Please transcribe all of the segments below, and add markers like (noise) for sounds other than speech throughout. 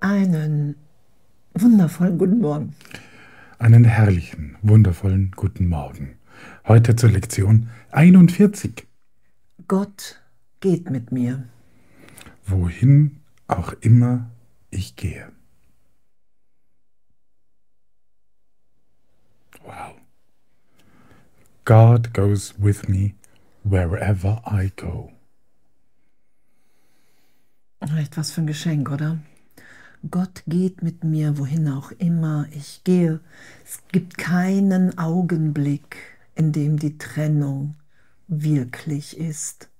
Einen wundervollen guten Morgen. Einen herrlichen, wundervollen guten Morgen. Heute zur Lektion 41. Gott geht mit mir. Wohin auch immer ich gehe. Wow. God goes with me wherever I go. Echt was für ein Geschenk, oder? Gott geht mit mir, wohin auch immer ich gehe. Es gibt keinen Augenblick, in dem die Trennung wirklich ist,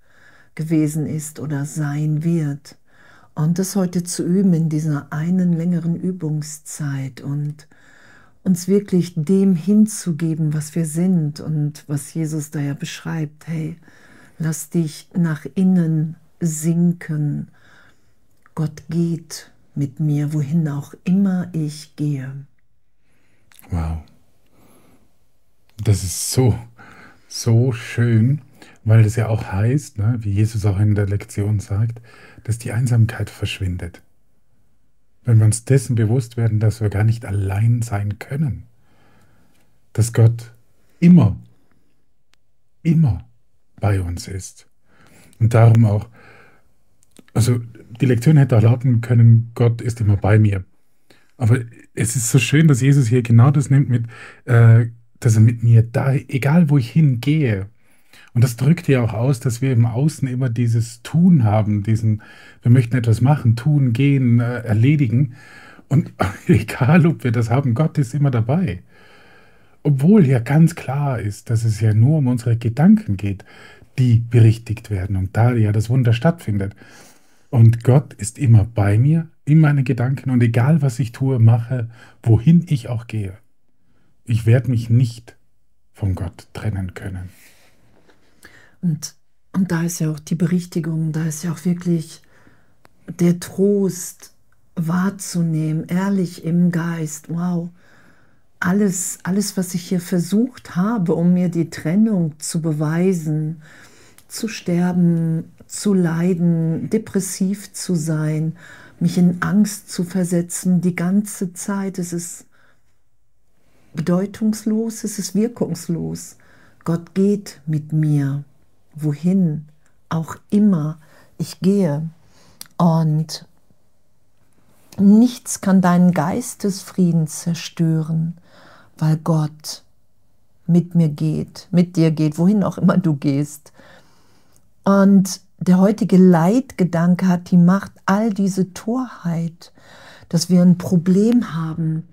gewesen ist oder sein wird. Und das heute zu üben in dieser einen längeren Übungszeit und uns wirklich dem hinzugeben, was wir sind und was Jesus da ja beschreibt. Hey, lass dich nach innen sinken. Gott geht mit mir, wohin auch immer ich gehe. Wow. Das ist so, so schön, weil das ja auch heißt, ne, wie Jesus auch in der Lektion sagt, dass die Einsamkeit verschwindet. Wenn wir uns dessen bewusst werden, dass wir gar nicht allein sein können. Dass Gott immer, immer bei uns ist. Und darum auch, also die Lektion hätte auch lauten können, Gott ist immer bei mir. Aber es ist so schön, dass Jesus hier genau das nimmt mit, äh, dass er mit mir da, egal wo ich hingehe. Und das drückt ja auch aus, dass wir im Außen immer dieses Tun haben, diesen, wir möchten etwas machen, tun, gehen, äh, erledigen. Und (laughs) egal, ob wir das haben, Gott ist immer dabei. Obwohl ja ganz klar ist, dass es ja nur um unsere Gedanken geht, die berichtigt werden und da ja das Wunder stattfindet. Und Gott ist immer bei mir, in meinen Gedanken und egal was ich tue, mache, wohin ich auch gehe. Ich werde mich nicht von Gott trennen können. Und, und da ist ja auch die Berichtigung, da ist ja auch wirklich der Trost wahrzunehmen, ehrlich im Geist. Wow, alles, alles, was ich hier versucht habe, um mir die Trennung zu beweisen, zu sterben, zu leiden, depressiv zu sein, mich in Angst zu versetzen, die ganze Zeit. Es ist bedeutungslos, es ist wirkungslos. Gott geht mit mir, wohin auch immer ich gehe. Und nichts kann deinen Geistesfrieden zerstören, weil Gott mit mir geht, mit dir geht, wohin auch immer du gehst. Und der heutige Leitgedanke hat die Macht, all diese Torheit, dass wir ein Problem haben,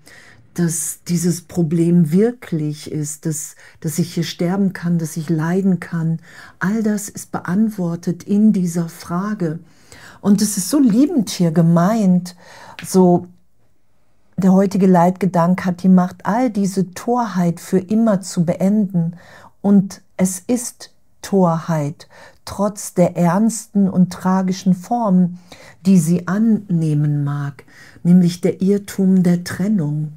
dass dieses Problem wirklich ist, dass, dass ich hier sterben kann, dass ich leiden kann. All das ist beantwortet in dieser Frage. Und es ist so liebend hier gemeint, so der heutige Leitgedanke hat die Macht, all diese Torheit für immer zu beenden. Und es ist Torheit, trotz der ernsten und tragischen Form, die sie annehmen mag, nämlich der Irrtum der Trennung.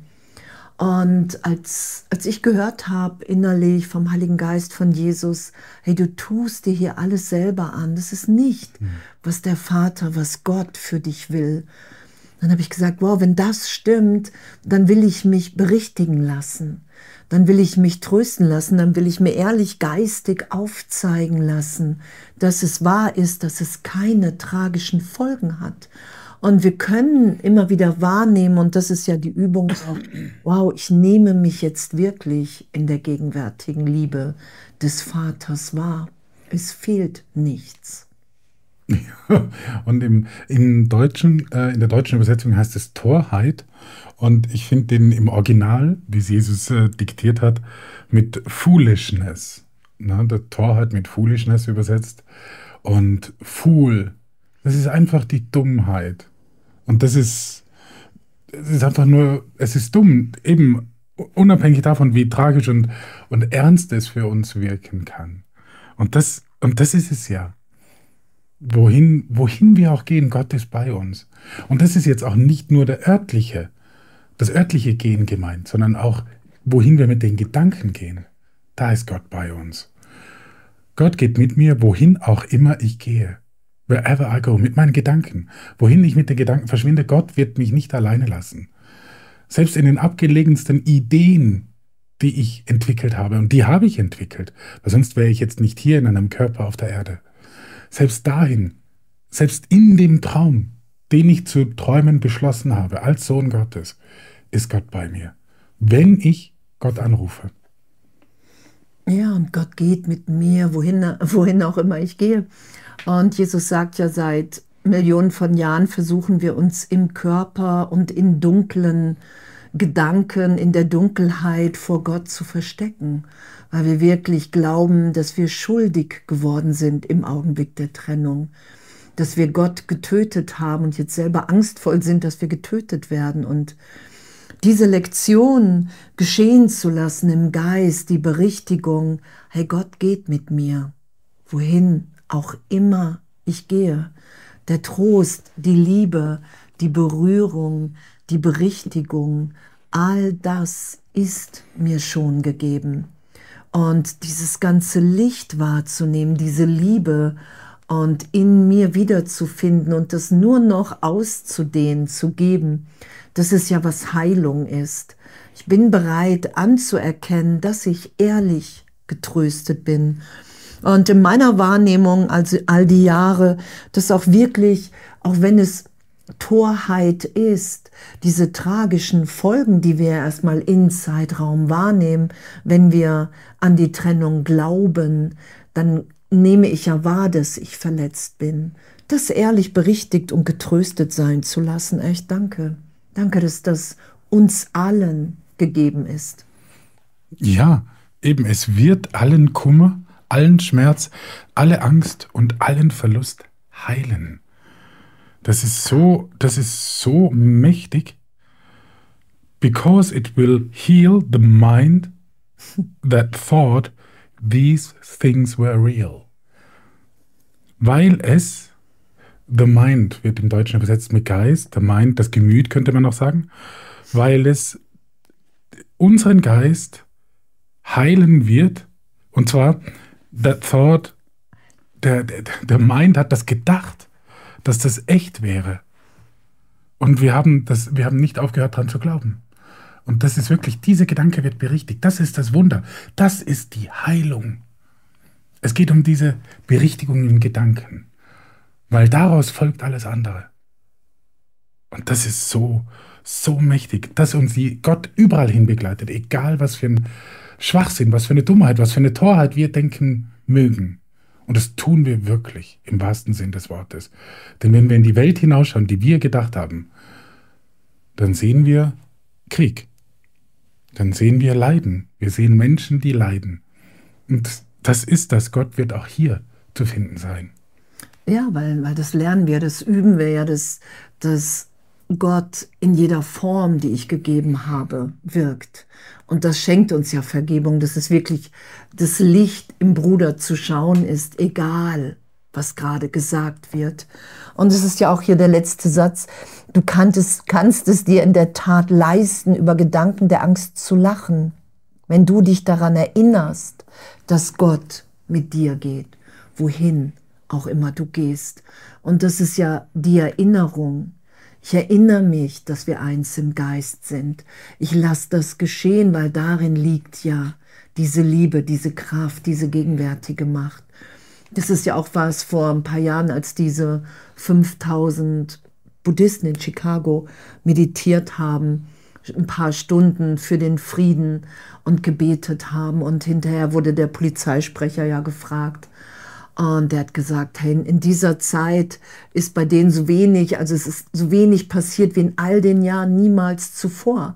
Und als, als ich gehört habe innerlich vom Heiligen Geist von Jesus, hey, du tust dir hier alles selber an, das ist nicht, mhm. was der Vater, was Gott für dich will. Dann habe ich gesagt, wow, wenn das stimmt, dann will ich mich berichtigen lassen dann will ich mich trösten lassen, dann will ich mir ehrlich geistig aufzeigen lassen, dass es wahr ist, dass es keine tragischen Folgen hat. Und wir können immer wieder wahrnehmen, und das ist ja die Übung wow, ich nehme mich jetzt wirklich in der gegenwärtigen Liebe des Vaters wahr. Es fehlt nichts. (laughs) Und im, im Deutschen, äh, in der deutschen Übersetzung heißt es Torheit. Und ich finde den im Original, wie es Jesus äh, diktiert hat, mit Foolishness. Ne? Der Torheit mit Foolishness übersetzt. Und Fool, das ist einfach die Dummheit. Und das ist, es ist einfach nur, es ist dumm, eben unabhängig davon, wie tragisch und, und ernst es für uns wirken kann. Und das, und das ist es ja. Wohin, wohin wir auch gehen, Gott ist bei uns. Und das ist jetzt auch nicht nur der örtliche, das örtliche Gehen gemeint, sondern auch, wohin wir mit den Gedanken gehen. da ist Gott bei uns. Gott geht mit mir, wohin auch immer ich gehe. Wherever I go, mit meinen Gedanken. Wohin ich mit den Gedanken verschwinde, Gott wird mich nicht alleine lassen. Selbst in den abgelegensten Ideen, die ich entwickelt habe, und die habe ich entwickelt, weil sonst wäre ich jetzt nicht hier in einem Körper auf der Erde. Selbst dahin, selbst in dem Traum, den ich zu träumen beschlossen habe, als Sohn Gottes, ist Gott bei mir. Wenn ich Gott anrufe. Ja, und Gott geht mit mir, wohin, wohin auch immer ich gehe. Und Jesus sagt ja, seit Millionen von Jahren versuchen wir uns im Körper und in dunklen Gedanken, in der Dunkelheit vor Gott zu verstecken, weil wir wirklich glauben, dass wir schuldig geworden sind im Augenblick der Trennung, dass wir Gott getötet haben und jetzt selber angstvoll sind, dass wir getötet werden. Und diese Lektion geschehen zu lassen im Geist, die Berichtigung, hey, Gott geht mit mir, wohin auch immer ich gehe. Der Trost, die Liebe, die Berührung, die Berichtigung, all das ist mir schon gegeben. Und dieses ganze Licht wahrzunehmen, diese Liebe und in mir wiederzufinden und das nur noch auszudehnen, zu geben, das ist ja, was Heilung ist. Ich bin bereit anzuerkennen, dass ich ehrlich getröstet bin. Und in meiner Wahrnehmung, also all die Jahre, dass auch wirklich, auch wenn es Torheit ist, diese tragischen Folgen, die wir erstmal in Zeitraum wahrnehmen, wenn wir an die Trennung glauben, dann nehme ich ja wahr, dass ich verletzt bin. Das ehrlich berichtigt und getröstet sein zu lassen. Echt danke. Danke, dass das uns allen gegeben ist. Ja, eben, es wird allen Kummer, allen Schmerz, alle Angst und allen Verlust heilen. Das ist so, das ist so mächtig. Because it will heal the mind that thought these things were real. Weil es The Mind wird im Deutschen übersetzt mit Geist, the Mind, das Gemüt könnte man auch sagen, weil es unseren Geist heilen wird. Und zwar, der Thought, der, der, der Mind hat das gedacht, dass das echt wäre. Und wir haben, das, wir haben nicht aufgehört daran zu glauben. Und das ist wirklich, dieser Gedanke wird berichtigt. Das ist das Wunder. Das ist die Heilung. Es geht um diese Berichtigung im Gedanken weil daraus folgt alles andere. Und das ist so, so mächtig, dass uns die Gott überall hin begleitet, egal was für ein Schwachsinn, was für eine Dummheit, was für eine Torheit wir denken mögen. Und das tun wir wirklich im wahrsten Sinn des Wortes. Denn wenn wir in die Welt hinausschauen, die wir gedacht haben, dann sehen wir Krieg. Dann sehen wir Leiden. Wir sehen Menschen, die leiden. Und das ist das. Gott wird auch hier zu finden sein. Ja, weil, weil das lernen wir, das üben wir ja, dass, dass Gott in jeder Form, die ich gegeben habe, wirkt. Und das schenkt uns ja Vergebung, dass es wirklich das Licht im Bruder zu schauen ist, egal was gerade gesagt wird. Und es ist ja auch hier der letzte Satz. Du kanntest, kannst es dir in der Tat leisten, über Gedanken der Angst zu lachen, wenn du dich daran erinnerst, dass Gott mit dir geht. Wohin? auch immer du gehst. Und das ist ja die Erinnerung. Ich erinnere mich, dass wir eins im Geist sind. Ich lasse das geschehen, weil darin liegt ja diese Liebe, diese Kraft, diese gegenwärtige Macht. Das ist ja auch was vor ein paar Jahren, als diese 5000 Buddhisten in Chicago meditiert haben, ein paar Stunden für den Frieden und gebetet haben. Und hinterher wurde der Polizeisprecher ja gefragt, und der hat gesagt, hey, in dieser Zeit ist bei denen so wenig, also es ist so wenig passiert wie in all den Jahren niemals zuvor,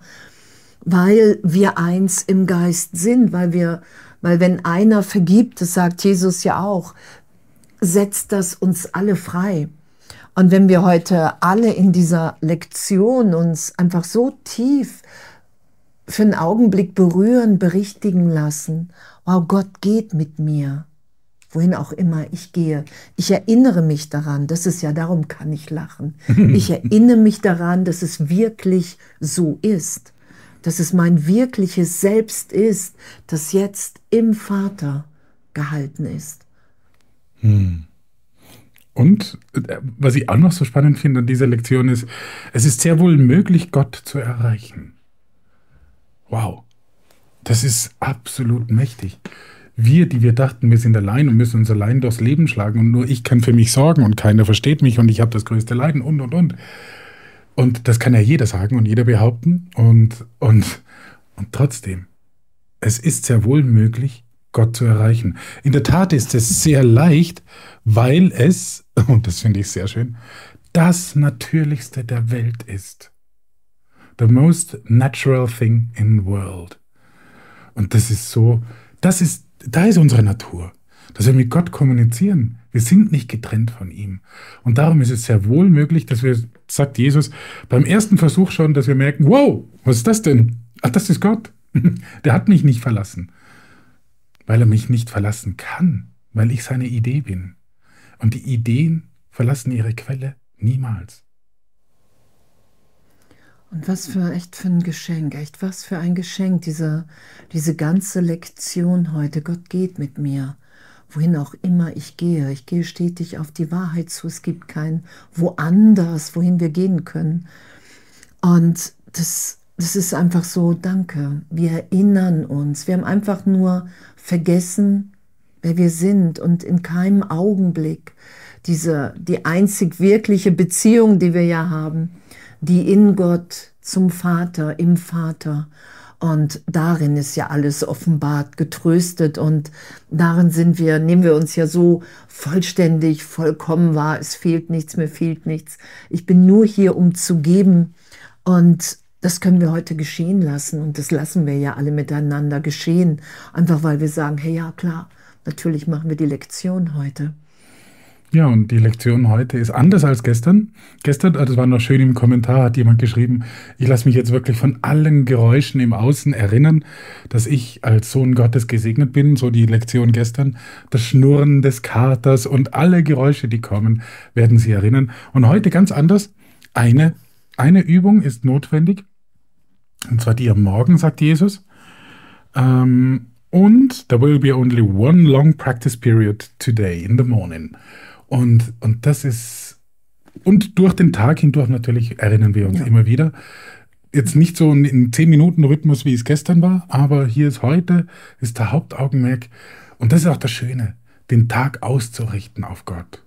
weil wir eins im Geist sind, weil wir, weil wenn einer vergibt, das sagt Jesus ja auch, setzt das uns alle frei. Und wenn wir heute alle in dieser Lektion uns einfach so tief für einen Augenblick berühren, berichtigen lassen, wow, Gott geht mit mir wohin auch immer ich gehe. Ich erinnere mich daran, das ist ja, darum kann ich lachen. (laughs) Ich erinnere mich daran, dass es wirklich so ist. dass es mein wirkliches Selbst ist, das jetzt im Vater gehalten ist. Hm. Und äh, was ich auch noch so spannend finde an dieser Lektion ist, es ist sehr wohl möglich, Gott zu erreichen. Wow, das ist absolut mächtig. Wir, die wir dachten, wir sind allein und müssen uns allein durchs Leben schlagen und nur ich kann für mich sorgen und keiner versteht mich und ich habe das größte Leiden und und und. Und das kann ja jeder sagen und jeder behaupten und, und, und trotzdem, es ist sehr wohl möglich, Gott zu erreichen. In der Tat ist es sehr leicht, weil es, (laughs) und das finde ich sehr schön, das Natürlichste der Welt ist. The most natural thing in the world. Und das ist so, das ist, da ist unsere Natur, dass wir mit Gott kommunizieren. Wir sind nicht getrennt von ihm. Und darum ist es sehr wohl möglich, dass wir, sagt Jesus, beim ersten Versuch schon, dass wir merken, wow, was ist das denn? Ach, das ist Gott. (laughs) Der hat mich nicht verlassen weil er mich nicht verlassen kann, weil ich seine Idee bin. Und die Ideen verlassen ihre Quelle niemals. Und was für echt für ein Geschenk, echt was für ein Geschenk, diese, diese ganze Lektion heute. Gott geht mit mir, wohin auch immer ich gehe. Ich gehe stetig auf die Wahrheit zu. Es gibt kein woanders, wohin wir gehen können. Und das das ist einfach so, danke. Wir erinnern uns. Wir haben einfach nur vergessen, wer wir sind und in keinem Augenblick diese, die einzig wirkliche Beziehung, die wir ja haben, die in Gott zum Vater, im Vater. Und darin ist ja alles offenbart, getröstet und darin sind wir, nehmen wir uns ja so vollständig, vollkommen wahr. Es fehlt nichts, mir fehlt nichts. Ich bin nur hier, um zu geben und das können wir heute geschehen lassen und das lassen wir ja alle miteinander geschehen, einfach weil wir sagen, hey ja klar, natürlich machen wir die Lektion heute. Ja, und die Lektion heute ist anders als gestern. Gestern, das war noch schön im Kommentar, hat jemand geschrieben, ich lasse mich jetzt wirklich von allen Geräuschen im Außen erinnern, dass ich als Sohn Gottes gesegnet bin, so die Lektion gestern. Das Schnurren des Katers und alle Geräusche, die kommen, werden Sie erinnern. Und heute ganz anders. Eine, eine Übung ist notwendig, und zwar die am Morgen, sagt Jesus. Ähm, und there will be only one long practice period today in the morning. Und, und das ist, und durch den Tag hindurch natürlich erinnern wir uns ja. immer wieder. Jetzt nicht so in 10 Minuten Rhythmus, wie es gestern war, aber hier ist heute, ist der Hauptaugenmerk. Und das ist auch das Schöne, den Tag auszurichten auf Gott.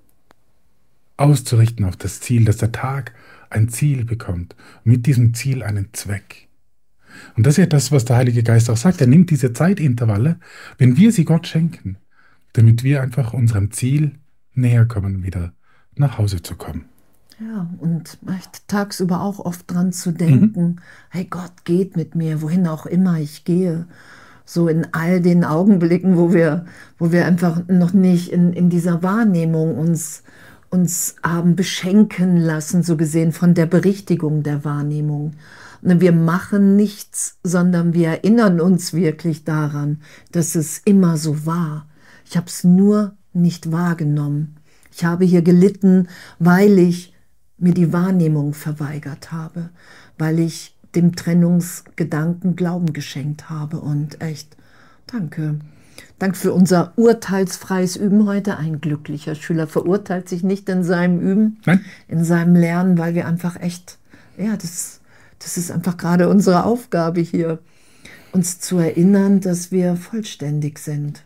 Auszurichten auf das Ziel, dass der Tag ein Ziel bekommt. mit diesem Ziel einen Zweck. Und das ist ja das, was der Heilige Geist auch sagt. Er nimmt diese Zeitintervalle, wenn wir sie Gott schenken, damit wir einfach unserem Ziel näher kommen, wieder nach Hause zu kommen. Ja, und tagsüber auch oft dran zu denken, mhm. hey Gott geht mit mir, wohin auch immer ich gehe. So in all den Augenblicken, wo wir, wo wir einfach noch nicht in, in dieser Wahrnehmung uns, uns haben beschenken lassen, so gesehen von der Berichtigung der Wahrnehmung. Ne, wir machen nichts, sondern wir erinnern uns wirklich daran, dass es immer so war. Ich habe es nur nicht wahrgenommen. Ich habe hier gelitten, weil ich mir die Wahrnehmung verweigert habe, weil ich dem Trennungsgedanken Glauben geschenkt habe. Und echt, danke. Danke für unser urteilsfreies Üben heute. Ein glücklicher Schüler verurteilt sich nicht in seinem Üben, Nein. in seinem Lernen, weil wir einfach echt, ja, das das ist einfach gerade unsere Aufgabe hier, uns zu erinnern, dass wir vollständig sind.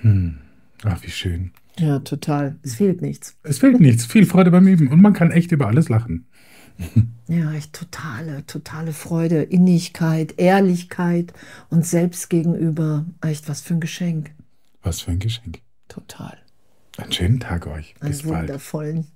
Hm. Ach, wie schön. Ja, total. Es fehlt nichts. Es fehlt nichts. Viel Freude beim Üben. Und man kann echt über alles lachen. (laughs) Ja, echt totale, totale Freude, Innigkeit, Ehrlichkeit und selbst gegenüber. Echt was für ein Geschenk. Was für ein Geschenk. Total. Einen schönen Tag euch. Bis Einen bald. wundervollen.